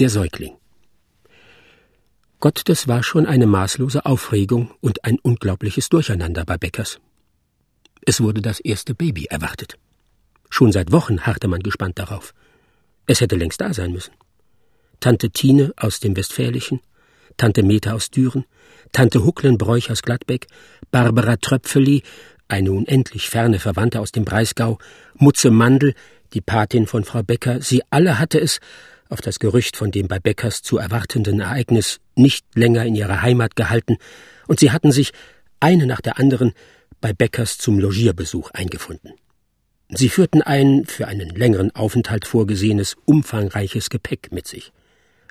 der Säugling. Gott, das war schon eine maßlose Aufregung und ein unglaubliches Durcheinander bei Beckers. Es wurde das erste Baby erwartet. Schon seit Wochen harrte man gespannt darauf. Es hätte längst da sein müssen. Tante Tine aus dem Westfälischen, Tante Meta aus Düren, Tante Hucklenbräuch aus Gladbeck, Barbara Tröpfeli, eine unendlich ferne Verwandte aus dem Breisgau, Mutze Mandel, die Patin von Frau Becker, sie alle hatte es, auf das Gerücht von dem bei Beckers zu erwartenden Ereignis, nicht länger in ihrer Heimat gehalten, und sie hatten sich, eine nach der anderen, bei Beckers zum Logierbesuch eingefunden. Sie führten ein für einen längeren Aufenthalt vorgesehenes umfangreiches Gepäck mit sich.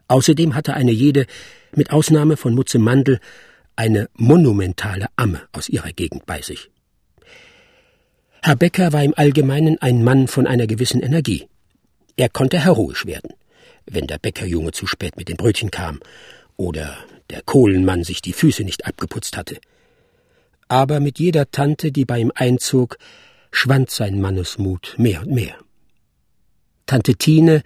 Außerdem hatte eine jede, mit Ausnahme von Mutze Mandel, eine monumentale Amme aus ihrer Gegend bei sich. Herr Becker war im Allgemeinen ein Mann von einer gewissen Energie. Er konnte heroisch werden, wenn der Bäckerjunge zu spät mit dem Brötchen kam oder der Kohlenmann sich die Füße nicht abgeputzt hatte. Aber mit jeder Tante, die bei ihm einzog, schwand sein Mannesmut mehr und mehr. Tante Tine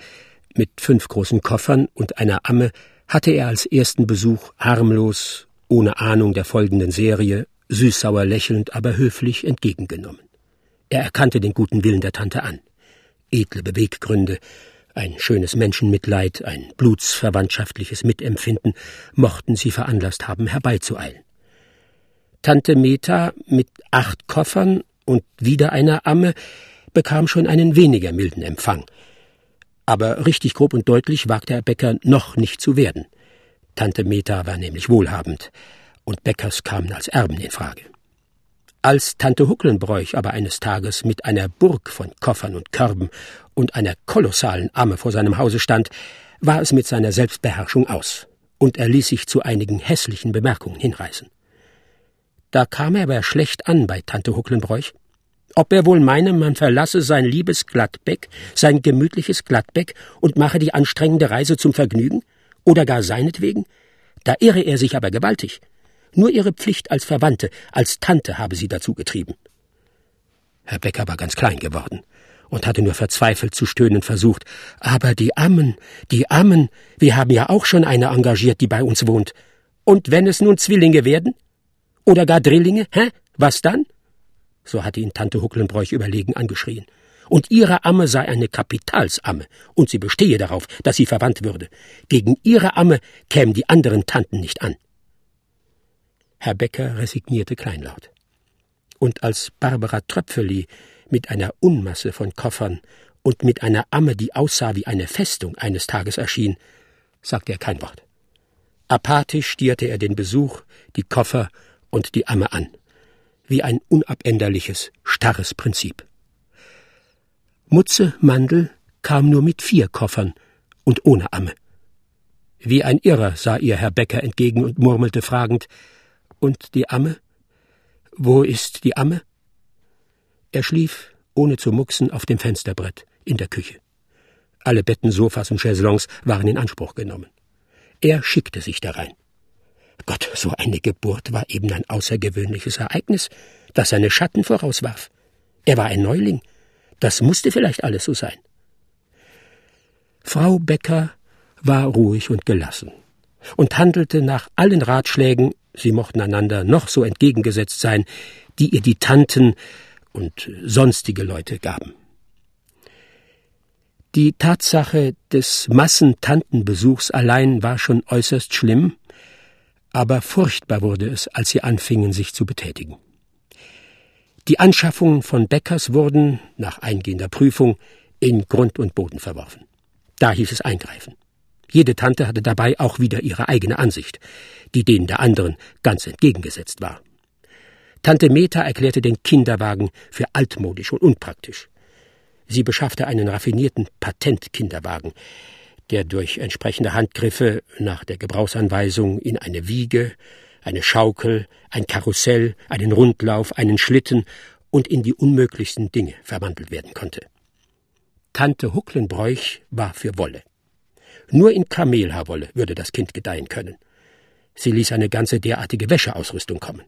mit fünf großen Koffern und einer Amme hatte er als ersten Besuch harmlos, ohne Ahnung der folgenden Serie, süßsauer lächelnd, aber höflich entgegengenommen. Er erkannte den guten Willen der Tante an. Edle Beweggründe, ein schönes Menschenmitleid, ein blutsverwandtschaftliches Mitempfinden mochten sie veranlasst haben, herbeizueilen. Tante Meta mit acht Koffern und wieder einer Amme bekam schon einen weniger milden Empfang. Aber richtig grob und deutlich wagte Herr Becker noch nicht zu werden. Tante Meta war nämlich wohlhabend, und Beckers kamen als Erben in Frage. Als Tante Hucklenbräuch aber eines Tages mit einer Burg von Koffern und Körben und einer kolossalen Amme vor seinem Hause stand, war es mit seiner Selbstbeherrschung aus, und er ließ sich zu einigen hässlichen Bemerkungen hinreißen. Da kam er aber schlecht an bei Tante Hucklenbräuch. Ob er wohl meine, man verlasse sein liebes Gladbeck, sein gemütliches Gladbeck und mache die anstrengende Reise zum Vergnügen? Oder gar seinetwegen? Da irre er sich aber gewaltig. Nur ihre Pflicht als Verwandte, als Tante habe sie dazu getrieben. Herr Becker war ganz klein geworden und hatte nur verzweifelt zu stöhnen versucht. Aber die Ammen, die Ammen, wir haben ja auch schon eine engagiert, die bei uns wohnt. Und wenn es nun Zwillinge werden? Oder gar Drillinge? Hä? Was dann? So hatte ihn Tante Hucklenbräuch überlegen angeschrien. Und ihre Amme sei eine Kapitalsamme, und sie bestehe darauf, dass sie verwandt würde. Gegen ihre Amme kämen die anderen Tanten nicht an. Herr Becker resignierte kleinlaut. Und als Barbara Tröpfeli mit einer Unmasse von Koffern und mit einer Amme, die aussah wie eine Festung, eines Tages erschien, sagte er kein Wort. Apathisch stierte er den Besuch, die Koffer und die Amme an, wie ein unabänderliches, starres Prinzip. Mutze Mandel kam nur mit vier Koffern und ohne Amme. Wie ein Irrer sah ihr Herr Becker entgegen und murmelte fragend Und die Amme? Wo ist die Amme? Er schlief, ohne zu mucksen, auf dem Fensterbrett in der Küche. Alle Betten, Sofas und Chaiselongs waren in Anspruch genommen. Er schickte sich darein. Gott, so eine Geburt war eben ein außergewöhnliches Ereignis, das seine Schatten vorauswarf. Er war ein Neuling. Das musste vielleicht alles so sein. Frau Becker war ruhig und gelassen und handelte nach allen Ratschlägen, sie mochten einander noch so entgegengesetzt sein, die ihr die Tanten und sonstige Leute gaben. Die Tatsache des Massentantenbesuchs allein war schon äußerst schlimm, aber furchtbar wurde es, als sie anfingen, sich zu betätigen. Die Anschaffungen von Bäckers wurden, nach eingehender Prüfung, in Grund und Boden verworfen. Da hieß es eingreifen. Jede Tante hatte dabei auch wieder ihre eigene Ansicht, die denen der anderen ganz entgegengesetzt war. Tante Meta erklärte den Kinderwagen für altmodisch und unpraktisch. Sie beschaffte einen raffinierten Patentkinderwagen, der durch entsprechende Handgriffe nach der Gebrauchsanweisung in eine Wiege, eine Schaukel, ein Karussell, einen Rundlauf, einen Schlitten und in die unmöglichsten Dinge verwandelt werden konnte. Tante Hucklenbräuch war für Wolle. Nur in Kamelhaarwolle würde das Kind gedeihen können. Sie ließ eine ganze derartige Wäscheausrüstung kommen.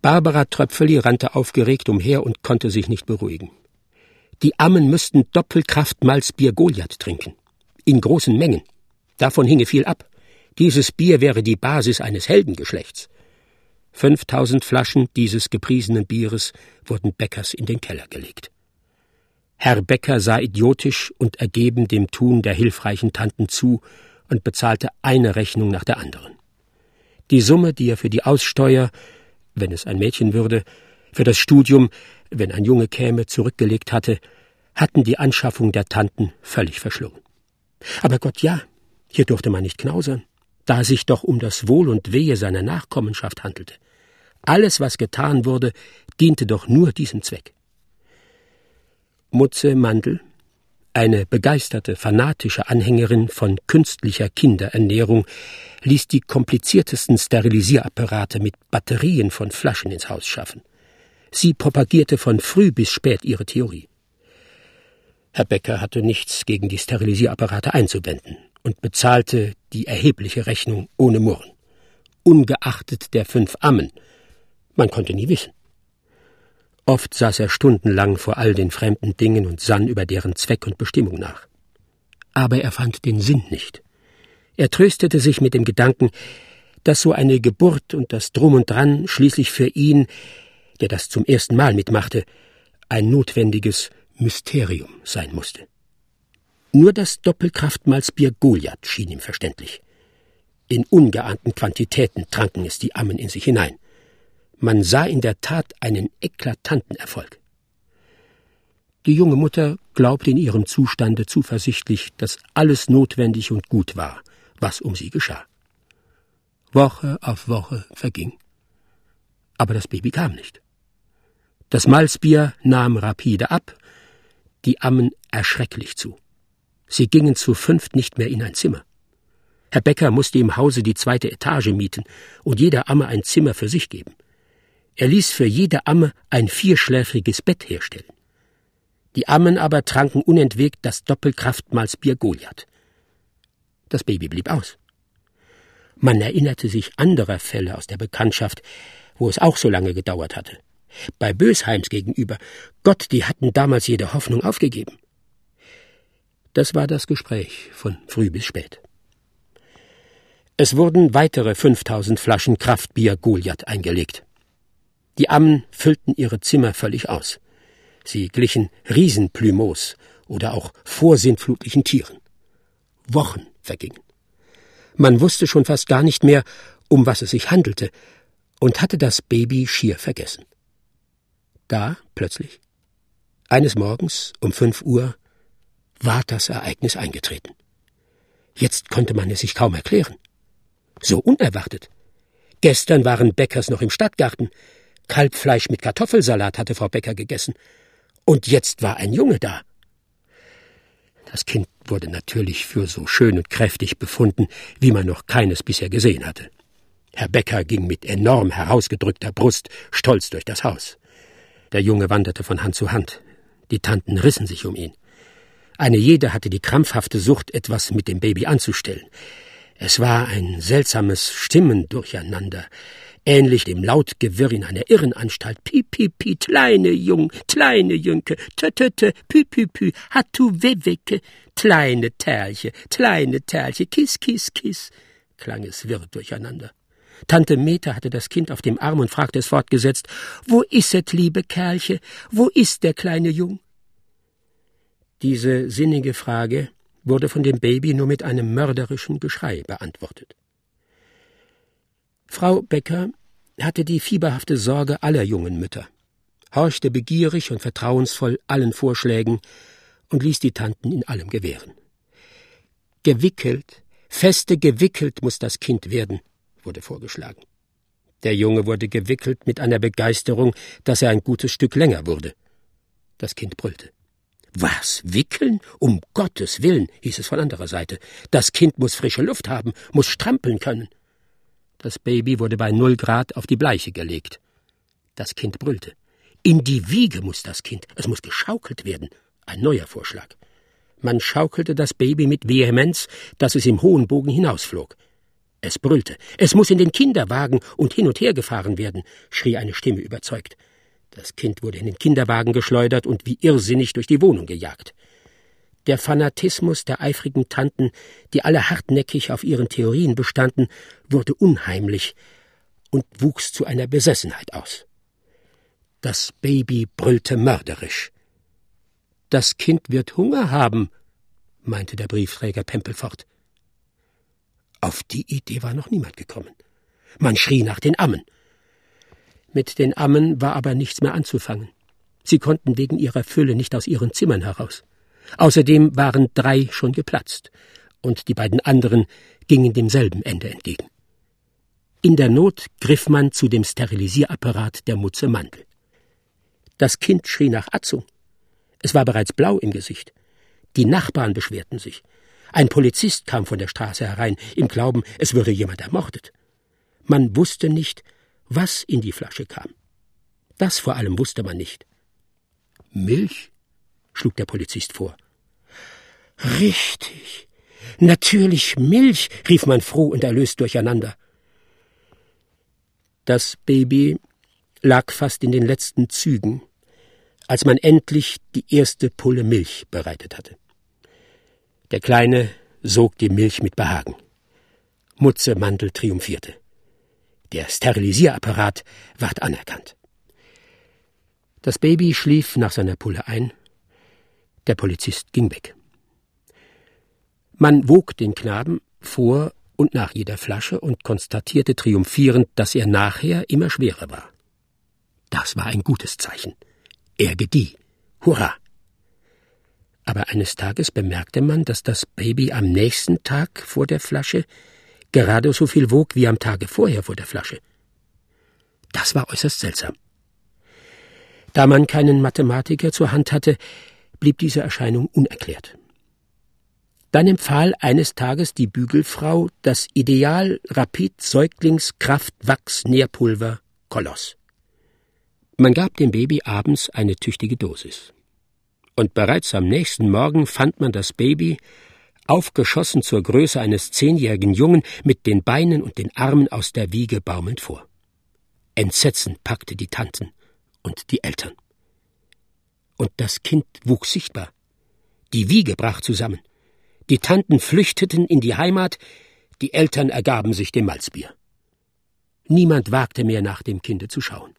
Barbara Tröpfeli rannte aufgeregt umher und konnte sich nicht beruhigen. Die Ammen müssten Doppelkraft Malzbier Goliath trinken in großen Mengen, Davon hinge viel ab. Dieses Bier wäre die Basis eines Heldengeschlechts. Fünftausend Flaschen dieses gepriesenen Bieres wurden Beckers in den Keller gelegt. Herr Becker sah idiotisch und ergeben dem Tun der hilfreichen Tanten zu und bezahlte eine Rechnung nach der anderen. Die Summe, die er für die Aussteuer, wenn es ein Mädchen würde, für das Studium, wenn ein Junge käme, zurückgelegt hatte, hatten die Anschaffung der Tanten völlig verschlungen. Aber Gott ja, hier durfte man nicht knausern, da es sich doch um das Wohl und Wehe seiner Nachkommenschaft handelte. Alles, was getan wurde, diente doch nur diesem Zweck. Mutze Mandel, eine begeisterte, fanatische Anhängerin von künstlicher Kinderernährung, ließ die kompliziertesten Sterilisierapparate mit Batterien von Flaschen ins Haus schaffen. Sie propagierte von früh bis spät ihre Theorie. Herr Becker hatte nichts gegen die Sterilisierapparate einzuwenden und bezahlte die erhebliche Rechnung ohne Murren. Ungeachtet der fünf Ammen. Man konnte nie wissen. Oft saß er stundenlang vor all den fremden Dingen und sann über deren Zweck und Bestimmung nach. Aber er fand den Sinn nicht. Er tröstete sich mit dem Gedanken, dass so eine Geburt und das Drum und Dran schließlich für ihn, der das zum ersten Mal mitmachte, ein notwendiges Mysterium sein musste. Nur das Doppelkraftmalzbier Goliath schien ihm verständlich. In ungeahnten Quantitäten tranken es die Ammen in sich hinein. Man sah in der Tat einen eklatanten Erfolg. Die junge Mutter glaubte in ihrem Zustande zuversichtlich, dass alles notwendig und gut war, was um sie geschah. Woche auf Woche verging. Aber das Baby kam nicht. Das Malzbier nahm rapide ab, die Ammen erschrecklich zu. Sie gingen zu fünft nicht mehr in ein Zimmer. Herr Becker musste im Hause die zweite Etage mieten und jeder Amme ein Zimmer für sich geben. Er ließ für jede Amme ein vierschläfriges Bett herstellen. Die Ammen aber tranken unentwegt das Doppelkraftmalzbier Goliath. Das Baby blieb aus. Man erinnerte sich anderer Fälle aus der Bekanntschaft, wo es auch so lange gedauert hatte. Bei Bösheims gegenüber. Gott, die hatten damals jede Hoffnung aufgegeben. Das war das Gespräch von früh bis spät. Es wurden weitere 5000 Flaschen Kraftbier Goliath eingelegt. Die Ammen füllten ihre Zimmer völlig aus. Sie glichen Riesenplümos oder auch vorsintflutlichen Tieren. Wochen vergingen. Man wusste schon fast gar nicht mehr, um was es sich handelte, und hatte das Baby schier vergessen. Da, plötzlich, eines Morgens um fünf Uhr, war das Ereignis eingetreten. Jetzt konnte man es sich kaum erklären. So unerwartet. Gestern waren Bäckers noch im Stadtgarten, Kalbfleisch mit Kartoffelsalat hatte Frau Becker gegessen. Und jetzt war ein Junge da. Das Kind wurde natürlich für so schön und kräftig befunden, wie man noch keines bisher gesehen hatte. Herr Becker ging mit enorm herausgedrückter Brust stolz durch das Haus. Der Junge wanderte von Hand zu Hand. Die Tanten rissen sich um ihn. Eine jede hatte die krampfhafte Sucht, etwas mit dem Baby anzustellen. Es war ein seltsames Stimmendurcheinander ähnlich dem Lautgewirr in einer Irrenanstalt. Pi, pi, pi, kleine Jung, kleine Jünke, tö, tö, tö, pü, pü, pü, hatu, wewecke, kleine Terlche, kleine Terlche, kiss, kiss, kiss, klang es wirr durcheinander. Tante Meta hatte das Kind auf dem Arm und fragte es fortgesetzt, wo ist et, liebe Kerlche, wo ist der kleine Jung? Diese sinnige Frage wurde von dem Baby nur mit einem mörderischen Geschrei beantwortet. Frau Becker hatte die fieberhafte Sorge aller jungen Mütter, horchte begierig und vertrauensvoll allen Vorschlägen und ließ die Tanten in allem gewähren. Gewickelt, feste gewickelt muss das Kind werden, wurde vorgeschlagen. Der Junge wurde gewickelt mit einer Begeisterung, dass er ein gutes Stück länger wurde. Das Kind brüllte. Was, wickeln? Um Gottes Willen, hieß es von anderer Seite. Das Kind muss frische Luft haben, muss strampeln können. Das Baby wurde bei null Grad auf die Bleiche gelegt. Das Kind brüllte. In die Wiege muss das Kind. Es muss geschaukelt werden. Ein neuer Vorschlag. Man schaukelte das Baby mit Vehemenz, dass es im hohen Bogen hinausflog. Es brüllte. Es muss in den Kinderwagen und hin und her gefahren werden, schrie eine Stimme überzeugt. Das Kind wurde in den Kinderwagen geschleudert und wie irrsinnig durch die Wohnung gejagt. Der Fanatismus der eifrigen Tanten, die alle hartnäckig auf ihren Theorien bestanden, wurde unheimlich und wuchs zu einer Besessenheit aus. Das Baby brüllte mörderisch. Das Kind wird Hunger haben, meinte der Briefträger Pempel fort. Auf die Idee war noch niemand gekommen. Man schrie nach den Ammen. Mit den Ammen war aber nichts mehr anzufangen. Sie konnten wegen ihrer Fülle nicht aus ihren Zimmern heraus. Außerdem waren drei schon geplatzt, und die beiden anderen gingen demselben Ende entgegen. In der Not griff man zu dem Sterilisierapparat der Mutze Mandel. Das Kind schrie nach Atzung. Es war bereits blau im Gesicht. Die Nachbarn beschwerten sich. Ein Polizist kam von der Straße herein, im Glauben, es würde jemand ermordet. Man wusste nicht, was in die Flasche kam. Das vor allem wusste man nicht. Milch? Schlug der Polizist vor. Richtig. Natürlich Milch, rief man froh und erlöst durcheinander. Das Baby lag fast in den letzten Zügen, als man endlich die erste Pulle Milch bereitet hatte. Der Kleine sog die Milch mit Behagen. Mutze Mandel triumphierte. Der Sterilisierapparat ward anerkannt. Das Baby schlief nach seiner Pulle ein. Der Polizist ging weg. Man wog den Knaben vor und nach jeder Flasche und konstatierte triumphierend, dass er nachher immer schwerer war. Das war ein gutes Zeichen. Er gedieh. Hurra! Aber eines Tages bemerkte man, dass das Baby am nächsten Tag vor der Flasche gerade so viel wog wie am Tage vorher vor der Flasche. Das war äußerst seltsam. Da man keinen Mathematiker zur Hand hatte, blieb diese Erscheinung unerklärt. Dann empfahl eines Tages die Bügelfrau das Ideal Rapid Säuglings Kraft Wachs Nährpulver Koloss. Man gab dem Baby abends eine tüchtige Dosis. Und bereits am nächsten Morgen fand man das Baby, aufgeschossen zur Größe eines zehnjährigen Jungen, mit den Beinen und den Armen aus der Wiege baumelnd vor. Entsetzen packte die Tanten und die Eltern. Und das Kind wuchs sichtbar. Die Wiege brach zusammen. Die Tanten flüchteten in die Heimat, die Eltern ergaben sich dem Malzbier. Niemand wagte mehr nach dem Kinde zu schauen.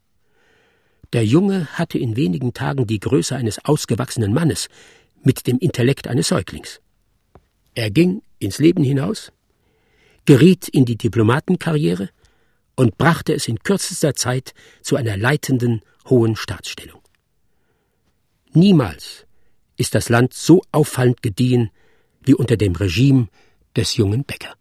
Der Junge hatte in wenigen Tagen die Größe eines ausgewachsenen Mannes mit dem Intellekt eines Säuglings. Er ging ins Leben hinaus, geriet in die Diplomatenkarriere und brachte es in kürzester Zeit zu einer leitenden hohen Staatsstellung. Niemals ist das Land so auffallend gediehen wie unter dem Regime des jungen Bäcker.